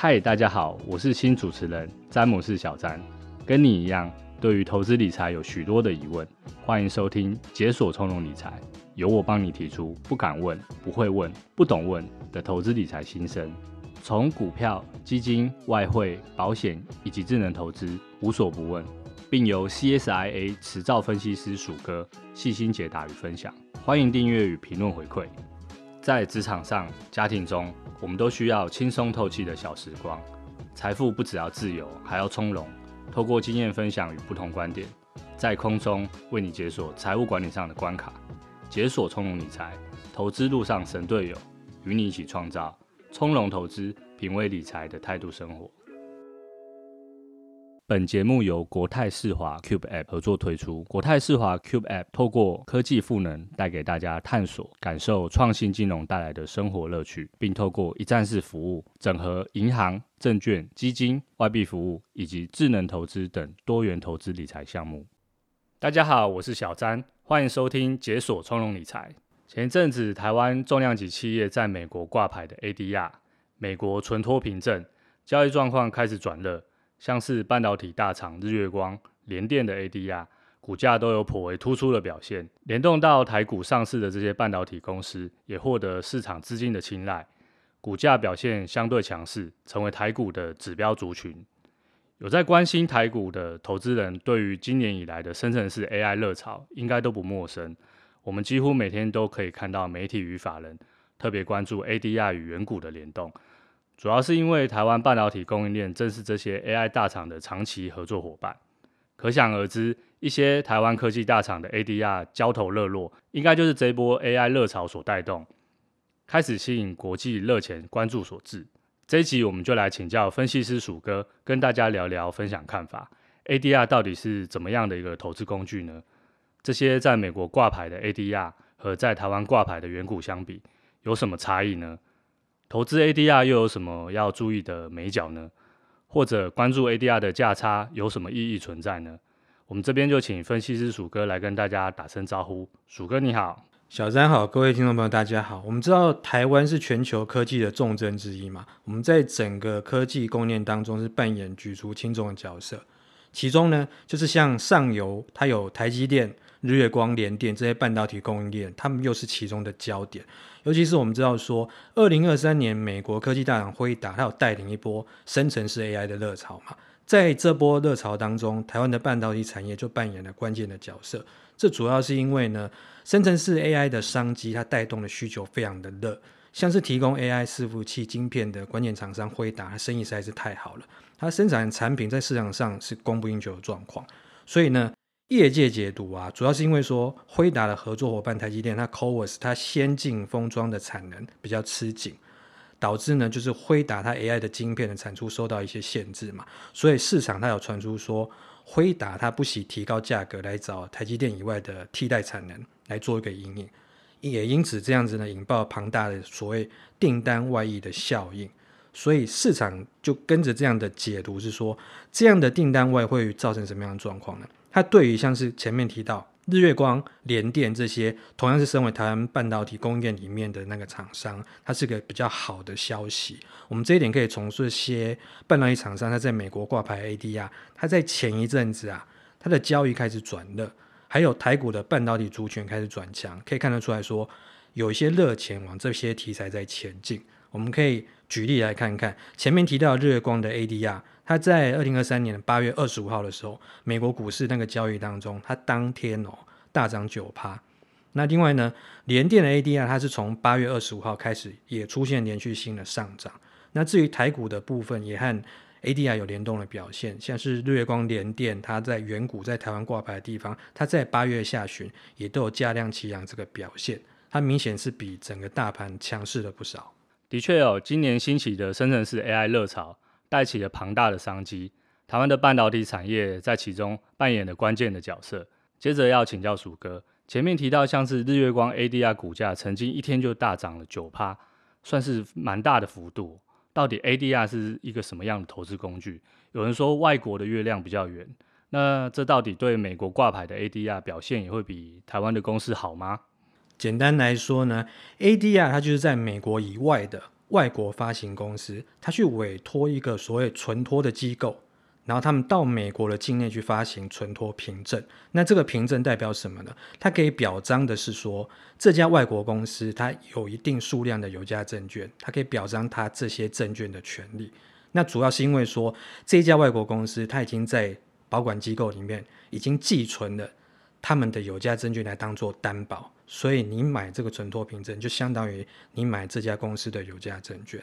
嗨，大家好，我是新主持人詹姆士小詹，跟你一样，对于投资理财有许多的疑问，欢迎收听《解锁从容理财》，由我帮你提出不敢问、不会问、不懂问的投资理财心声，从股票、基金、外汇、保险以及智能投资无所不问，并由 CSIA 持照分析师鼠哥细心解答与分享，欢迎订阅与评论回馈。在职场上、家庭中，我们都需要轻松透气的小时光。财富不只要自由，还要从容。透过经验分享与不同观点，在空中为你解锁财务管理上的关卡，解锁从容理财，投资路上神队友，与你一起创造从容投资、品味理财的态度生活。本节目由国泰世华 Cube App 合作推出。国泰世华 Cube App 透过科技赋能，带给大家探索、感受创新金融带来的生活乐趣，并透过一站式服务，整合银行、证券、基金、外币服务以及智能投资等多元投资理财项目。大家好，我是小詹，欢迎收听解锁从容理财。前一阵子，台湾重量级企业在美国挂牌的 ADR，美国存托凭证交易状况开始转热。像是半导体大厂日月光、联电的 ADR 股价都有颇为突出的表现，联动到台股上市的这些半导体公司也获得市场资金的青睐，股价表现相对强势，成为台股的指标族群。有在关心台股的投资人，对于今年以来的深成式 AI 热潮应该都不陌生。我们几乎每天都可以看到媒体与法人特别关注 ADR 与远股的联动。主要是因为台湾半导体供应链正是这些 AI 大厂的长期合作伙伴，可想而知，一些台湾科技大厂的 ADR 交投热络，应该就是这波 AI 热潮所带动，开始吸引国际热钱关注所致。这一集我们就来请教分析师鼠哥，跟大家聊聊分享看法。ADR 到底是怎么样的一个投资工具呢？这些在美国挂牌的 ADR 和在台湾挂牌的元股相比，有什么差异呢？投资 ADR 又有什么要注意的眉角呢？或者关注 ADR 的价差有什么意义存在呢？我们这边就请分析师鼠哥来跟大家打声招呼。鼠哥你好，小三好，各位听众朋友大家好。我们知道台湾是全球科技的重镇之一嘛，我们在整个科技供应链当中是扮演举足轻重的角色。其中呢，就是像上游，它有台积电、日月光、联电这些半导体供应链，他们又是其中的焦点。尤其是我们知道说，二零二三年美国科技大厂辉达，它有带领一波生成式 AI 的热潮嘛。在这波热潮当中，台湾的半导体产业就扮演了关键的角色。这主要是因为呢，生成式 AI 的商机，它带动的需求非常的热。像是提供 AI 伺服器晶片的关键厂商辉达，它生意实在是太好了，它生产产品在市场上是供不应求的状况，所以呢。业界解读啊，主要是因为说辉达的合作伙伴台积电，它 Coors 它先进封装的产能比较吃紧，导致呢就是辉达它 AI 的晶片的产出受到一些限制嘛，所以市场它有传出说辉达它不惜提高价格来找台积电以外的替代产能来做一个因应，也因此这样子呢引爆庞大的所谓订单外溢的效应，所以市场就跟着这样的解读是说，这样的订单外会造成什么样的状况呢？它对于像是前面提到日月光、联电这些同样是身为台湾半导体供应链里面的那个厂商，它是个比较好的消息。我们这一点可以从这些半导体厂商，它在美国挂牌 ADR，它在前一阵子啊，它的交易开始转热，还有台股的半导体族群开始转强，可以看得出来说，有一些热钱往这些题材在前进。我们可以举例来看看前面提到日月光的 ADR。它在二零二三年八月二十五号的时候，美国股市那个交易当中，它当天哦大涨九趴。那另外呢，联电的 ADR 它是从八月二十五号开始也出现连续性的上涨。那至于台股的部分，也和 ADR 有联动的表现，像是日月光、联电，它在远股在台湾挂牌的地方，它在八月下旬也都有价量齐扬这个表现，它明显是比整个大盘强势了不少。的确哦，今年兴起的生成式 AI 热潮。带起了庞大的商机，台湾的半导体产业在其中扮演了关键的角色。接着要请教鼠哥，前面提到像是日月光 ADR 股价曾经一天就大涨了九趴，算是蛮大的幅度。到底 ADR 是一个什么样的投资工具？有人说外国的月亮比较圆，那这到底对美国挂牌的 ADR 表现也会比台湾的公司好吗？简单来说呢，ADR 它就是在美国以外的。外国发行公司，他去委托一个所谓存托的机构，然后他们到美国的境内去发行存托凭证。那这个凭证代表什么呢？它可以表彰的是说，这家外国公司它有一定数量的有价证券，它可以表彰它这些证券的权利。那主要是因为说，这家外国公司它已经在保管机构里面已经寄存了他们的有价证券来当做担保。所以你买这个存托凭证，就相当于你买这家公司的有价证券。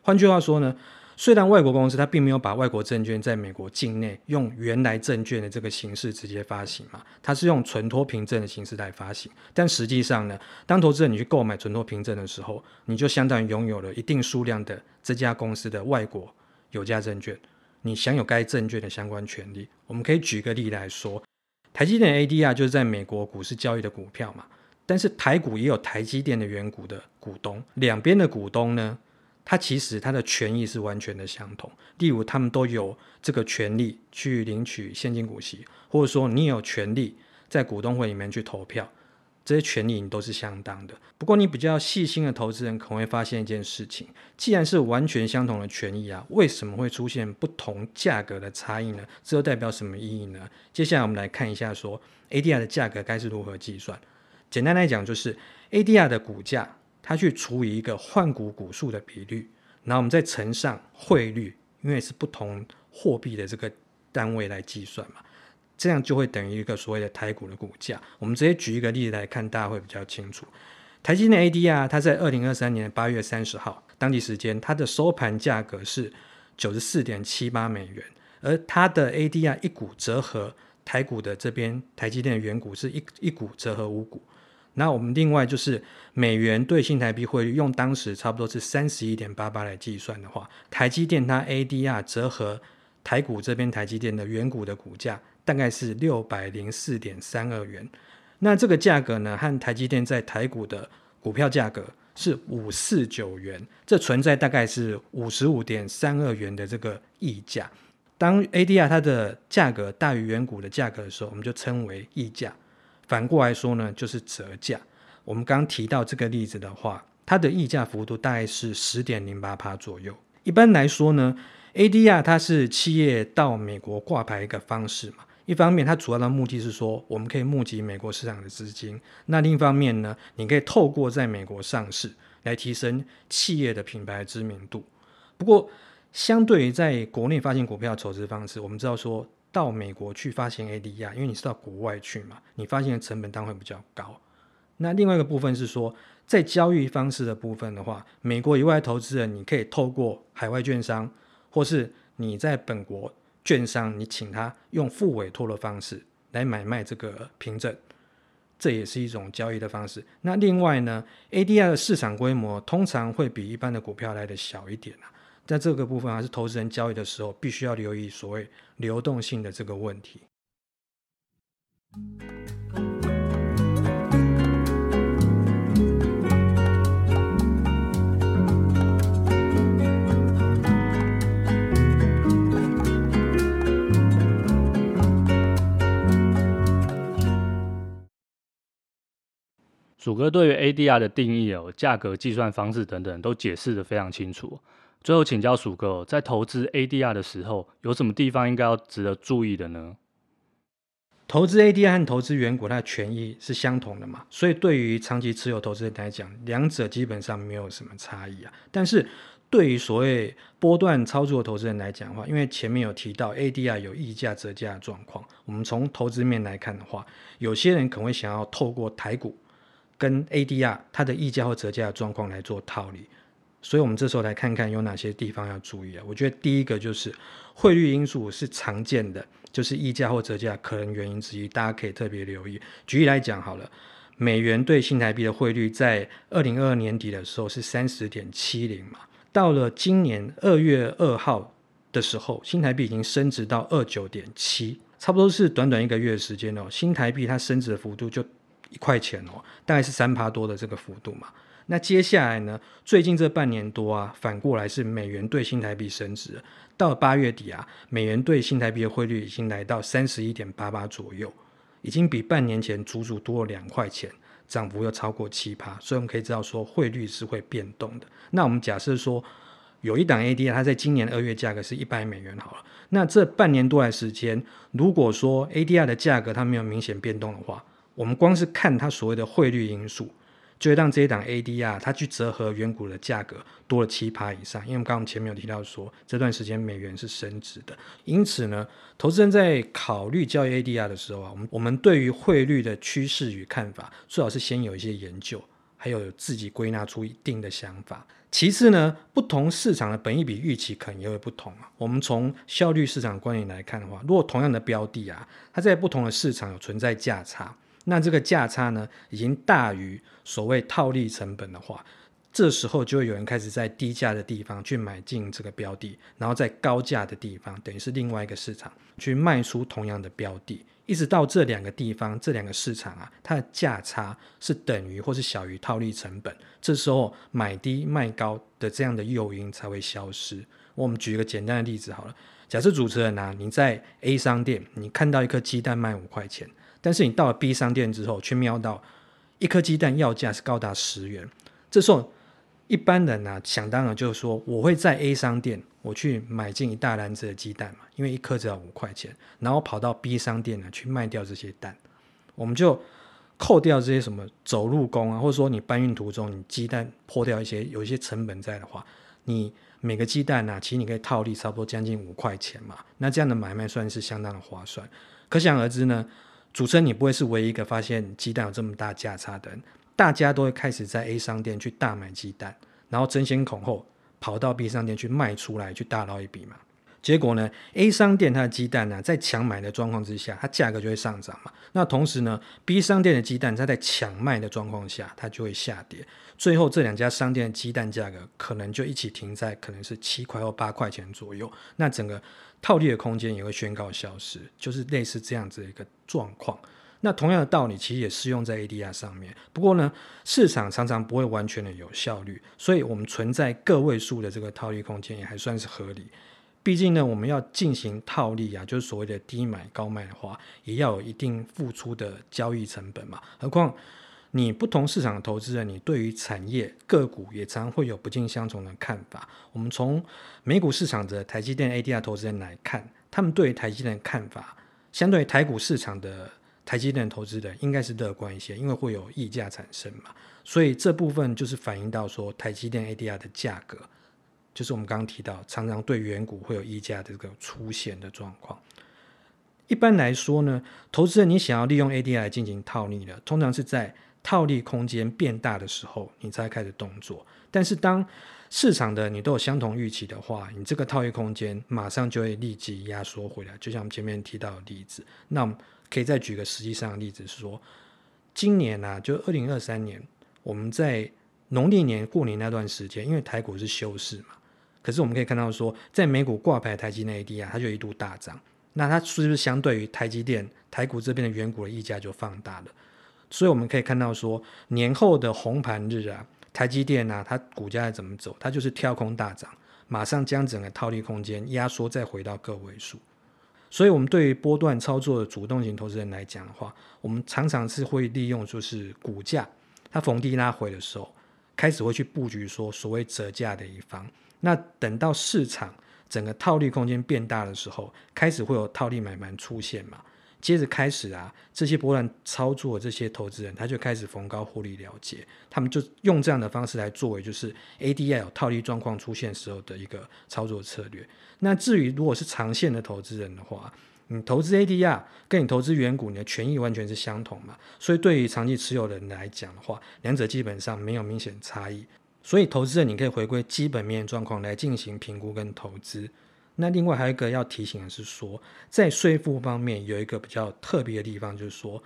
换句话说呢，虽然外国公司它并没有把外国证券在美国境内用原来证券的这个形式直接发行嘛，它是用存托凭证的形式来发行。但实际上呢，当投资人你去购买存托凭证的时候，你就相当于拥有了一定数量的这家公司的外国有价证券，你享有该证券的相关权利。我们可以举个例来说，台积电 ADR 就是在美国股市交易的股票嘛。但是台股也有台积电的原股的股东，两边的股东呢，他其实他的权益是完全的相同。例如，他们都有这个权利去领取现金股息，或者说你有权利在股东会里面去投票，这些权利你都是相当的。不过，你比较细心的投资人可能会发现一件事情：既然是完全相同的权益啊，为什么会出现不同价格的差异呢？这又代表什么意义呢？接下来我们来看一下说，ADR 的价格该是如何计算。简单来讲，就是 ADR 的股价，它去除以一个换股股数的比率，然后我们再乘上汇率，因为是不同货币的这个单位来计算嘛，这样就会等于一个所谓的台股的股价。我们直接举一个例子来看，大家会比较清楚。台积电 ADR 它在二零二三年八月三十号当地时间，它的收盘价格是九十四点七八美元，而它的 ADR 一股折合台股的这边台积电的原股是一一股折合五股。那我们另外就是美元兑新台币汇率，用当时差不多是三十一点八八来计算的话，台积电它 ADR 折合台股这边台积电的原股的股价大概是六百零四点三二元。那这个价格呢，和台积电在台股的股票价格是五四九元，这存在大概是五十五点三二元的这个溢价。当 ADR 它的价格大于原股的价格的时候，我们就称为溢价。反过来说呢，就是折价。我们刚提到这个例子的话，它的溢价幅度大概是十点零八趴左右。一般来说呢，ADR 它是企业到美国挂牌一个方式嘛。一方面，它主要的目的是说，我们可以募集美国市场的资金；那另一方面呢，你可以透过在美国上市来提升企业的品牌知名度。不过，相对于在国内发行股票筹资方式，我们知道说。到美国去发行 ADR，因为你是到国外去嘛，你发行的成本当然会比较高。那另外一个部分是说，在交易方式的部分的话，美国以外投资人，你可以透过海外券商，或是你在本国券商，你请他用付委托的方式来买卖这个凭证，这也是一种交易的方式。那另外呢，ADR 的市场规模通常会比一般的股票来的小一点啊。在这个部分，还是投资人交易的时候，必须要留意所谓流动性的这个问题。鼠哥对于 ADR 的定义哦，价格计算方式等等，都解释得非常清楚。最后请教鼠哥，在投资 ADR 的时候，有什么地方应该要值得注意的呢？投资 ADR 和投资原股，它的权益是相同的嘛，所以对于长期持有投资人来讲，两者基本上没有什么差异啊。但是对于所谓波段操作的投资人来讲的话，因为前面有提到 ADR 有溢价折价的状况，我们从投资面来看的话，有些人可能会想要透过台股跟 ADR 它的溢价或折价的状况来做套利。所以，我们这时候来看看有哪些地方要注意啊？我觉得第一个就是汇率因素是常见的，就是溢价或折价可能原因之一，大家可以特别留意。举例来讲好了，美元对新台币的汇率在二零二二年底的时候是三十点七零嘛，到了今年二月二号的时候，新台币已经升值到二九点七，差不多是短短一个月的时间哦，新台币它升值的幅度就一块钱哦，大概是三趴多的这个幅度嘛。那接下来呢？最近这半年多啊，反过来是美元兑新台币升值，到八月底啊，美元兑新台币的汇率已经来到三十一点八八左右，已经比半年前足足多了两块钱。涨幅又超过七趴，所以我们可以知道说汇率是会变动的。那我们假设说有一档 ADR，它在今年二月价格是一百美元好了，那这半年多来时间，如果说 ADR 的价格它没有明显变动的话，我们光是看它所谓的汇率因素。就会让这一档 ADR 它去折合原股的价格多了七趴以上，因为我们刚刚前面有提到说这段时间美元是升值的，因此呢，投资人在考虑交易 ADR 的时候啊，我们我们对于汇率的趋势与看法，最好是先有一些研究，还有自己归纳出一定的想法。其次呢，不同市场的本益比预期可能也会不同啊。我们从效率市场观点来看的话，如果同样的标的啊，它在不同的市场有存在价差。那这个价差呢，已经大于所谓套利成本的话，这时候就会有人开始在低价的地方去买进这个标的，然后在高价的地方，等于是另外一个市场去卖出同样的标的，一直到这两个地方，这两个市场啊，它的价差是等于或是小于套利成本，这时候买低卖高的这样的诱因才会消失。我们举一个简单的例子好了，假设主持人啊，你在 A 商店，你看到一颗鸡蛋卖五块钱。但是你到了 B 商店之后，却瞄到一颗鸡蛋要价是高达十元。这时候一般人呢、啊，想当然就是说，我会在 A 商店我去买进一大篮子的鸡蛋嘛，因为一颗只要五块钱，然后跑到 B 商店呢去卖掉这些蛋。我们就扣掉这些什么走路工啊，或者说你搬运途中你鸡蛋破掉一些有一些成本在的话，你每个鸡蛋呢、其实你可以套利差不多将近五块钱嘛。那这样的买卖算是相当的划算。可想而知呢。主持人，你不会是唯一一个发现鸡蛋有这么大价差的人，大家都会开始在 A 商店去大买鸡蛋，然后争先恐后跑到 B 商店去卖出来，去大捞一笔嘛。结果呢，A 商店它的鸡蛋呢、在强买的状况之下，它价格就会上涨嘛。那同时呢，B 商店的鸡蛋它在抢卖的状况下，它就会下跌。最后这两家商店的鸡蛋价格可能就一起停在可能是七块或八块钱左右。那整个套利的空间也会宣告消失，就是类似这样子的一个状况。那同样的道理其实也适用在 ADR 上面。不过呢，市场常常不会完全的有效率，所以我们存在个位数的这个套利空间也还算是合理。毕竟呢，我们要进行套利啊，就是所谓的低买高卖的话，也要有一定付出的交易成本嘛。何况你不同市场的投资人，你对于产业个股也常会有不尽相同的看法。我们从美股市场的台积电 ADR 投资人来看，他们对于台积电的看法，相对于台股市场的台积电投资人应该是乐观一些，因为会有溢价产生嘛。所以这部分就是反映到说台积电 ADR 的价格。就是我们刚刚提到，常常对远股会有溢价的这个出现的状况。一般来说呢，投资人你想要利用 ADR 来进行套利的，通常是在套利空间变大的时候，你才开始动作。但是当市场的你都有相同预期的话，你这个套利空间马上就会立即压缩回来。就像我们前面提到的例子，那我们可以再举个实际上的例子是说，今年啊，就二零二三年，我们在农历年过年那段时间，因为台股是休市嘛。可是我们可以看到说，在美股挂牌台积电 A D 啊，它就一度大涨。那它是不是相对于台积电台股这边的远股的溢价就放大了？所以我们可以看到说，年后的红盘日啊，台积电啊，它股价怎么走？它就是跳空大涨，马上将整个套利空间压缩，再回到个位数。所以，我们对于波段操作的主动型投资人来讲的话，我们常常是会利用就是股价它逢低拉回的时候，开始会去布局说所谓折价的一方。那等到市场整个套利空间变大的时候，开始会有套利买盘出现嘛？接着开始啊，这些波段操作这些投资人，他就开始逢高获利了结，他们就用这样的方式来作为就是 ADR 有套利状况出现时候的一个操作策略。那至于如果是长线的投资人的话，你投资 ADR 跟你投资远股，你的权益完全是相同嘛？所以对于长期持有人来讲的话，两者基本上没有明显差异。所以，投资人你可以回归基本面状况来进行评估跟投资。那另外还有一个要提醒的是说，在税负方面有一个比较特别的地方，就是说，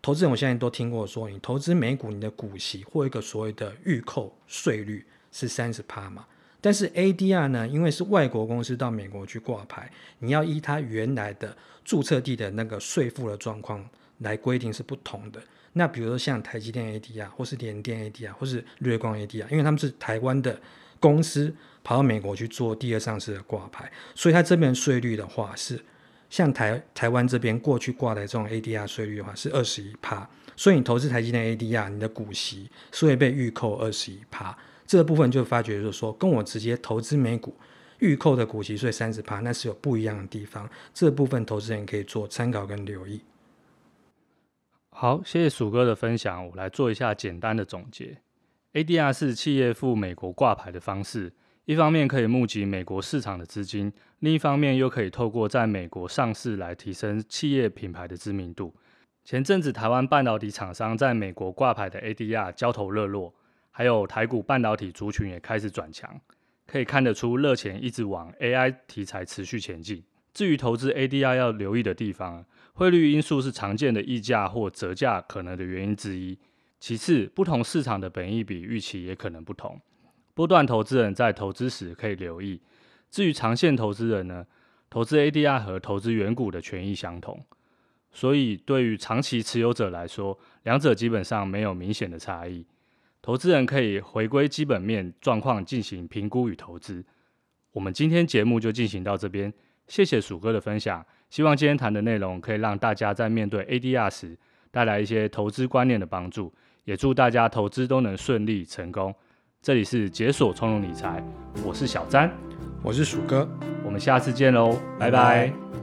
投资人我现在都听过说，你投资美股，你的股息或一个所谓的预扣税率是三十趴嘛。但是 ADR 呢，因为是外国公司到美国去挂牌，你要依它原来的注册地的那个税负的状况来规定是不同的。那比如说像台积电 ADR 或是联电 ADR 或是瑞光 ADR，因为他们是台湾的公司跑到美国去做第二上市的挂牌，所以它这边税率的话是像台台湾这边过去挂的这种 ADR 税率的话是二十一趴，所以你投资台积电 ADR，你的股息是会被预扣二十一趴。这个部分就发觉就是说，跟我直接投资美股预扣的股息税三十趴，那是有不一样的地方。这部分投资人可以做参考跟留意。好，谢谢鼠哥的分享，我来做一下简单的总结。ADR 是企业赴美国挂牌的方式，一方面可以募集美国市场的资金，另一方面又可以透过在美国上市来提升企业品牌的知名度。前阵子台湾半导体厂商在美国挂牌的 ADR 交投热络。还有台股半导体族群也开始转强，可以看得出热钱一直往 AI 题材持续前进。至于投资 ADR 要留意的地方，汇率因素是常见的溢价或折价可能的原因之一。其次，不同市场的本益比预期也可能不同。波段投资人在投资时可以留意。至于长线投资人呢，投资 ADR 和投资原股的权益相同，所以对于长期持有者来说，两者基本上没有明显的差异。投资人可以回归基本面状况进行评估与投资。我们今天节目就进行到这边，谢谢鼠哥的分享。希望今天谈的内容可以让大家在面对 ADR 时带来一些投资观念的帮助，也祝大家投资都能顺利成功。这里是解锁从容理财，我是小詹，我是鼠哥，我们下次见喽，拜拜。拜拜。